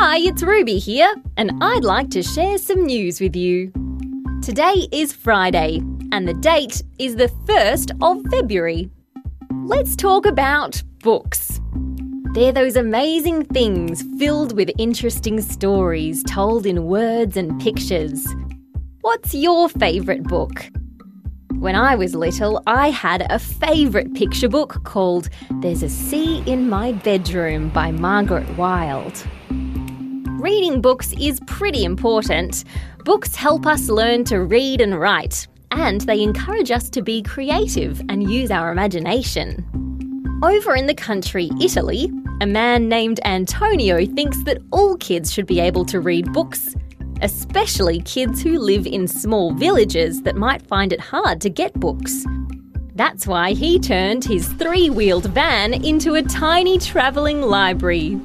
Hi, it's Ruby here, and I'd like to share some news with you. Today is Friday, and the date is the 1st of February. Let's talk about books. They're those amazing things filled with interesting stories told in words and pictures. What's your favourite book? When I was little, I had a favourite picture book called There's a Sea in My Bedroom by Margaret Wild. Reading books is pretty important. Books help us learn to read and write, and they encourage us to be creative and use our imagination. Over in the country Italy, a man named Antonio thinks that all kids should be able to read books, especially kids who live in small villages that might find it hard to get books. That's why he turned his three wheeled van into a tiny travelling library.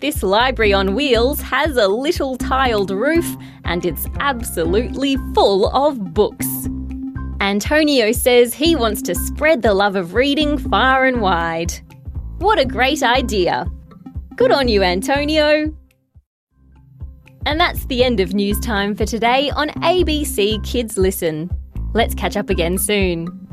This library on wheels has a little tiled roof and it's absolutely full of books. Antonio says he wants to spread the love of reading far and wide. What a great idea! Good on you, Antonio! And that's the end of news time for today on ABC Kids Listen. Let's catch up again soon.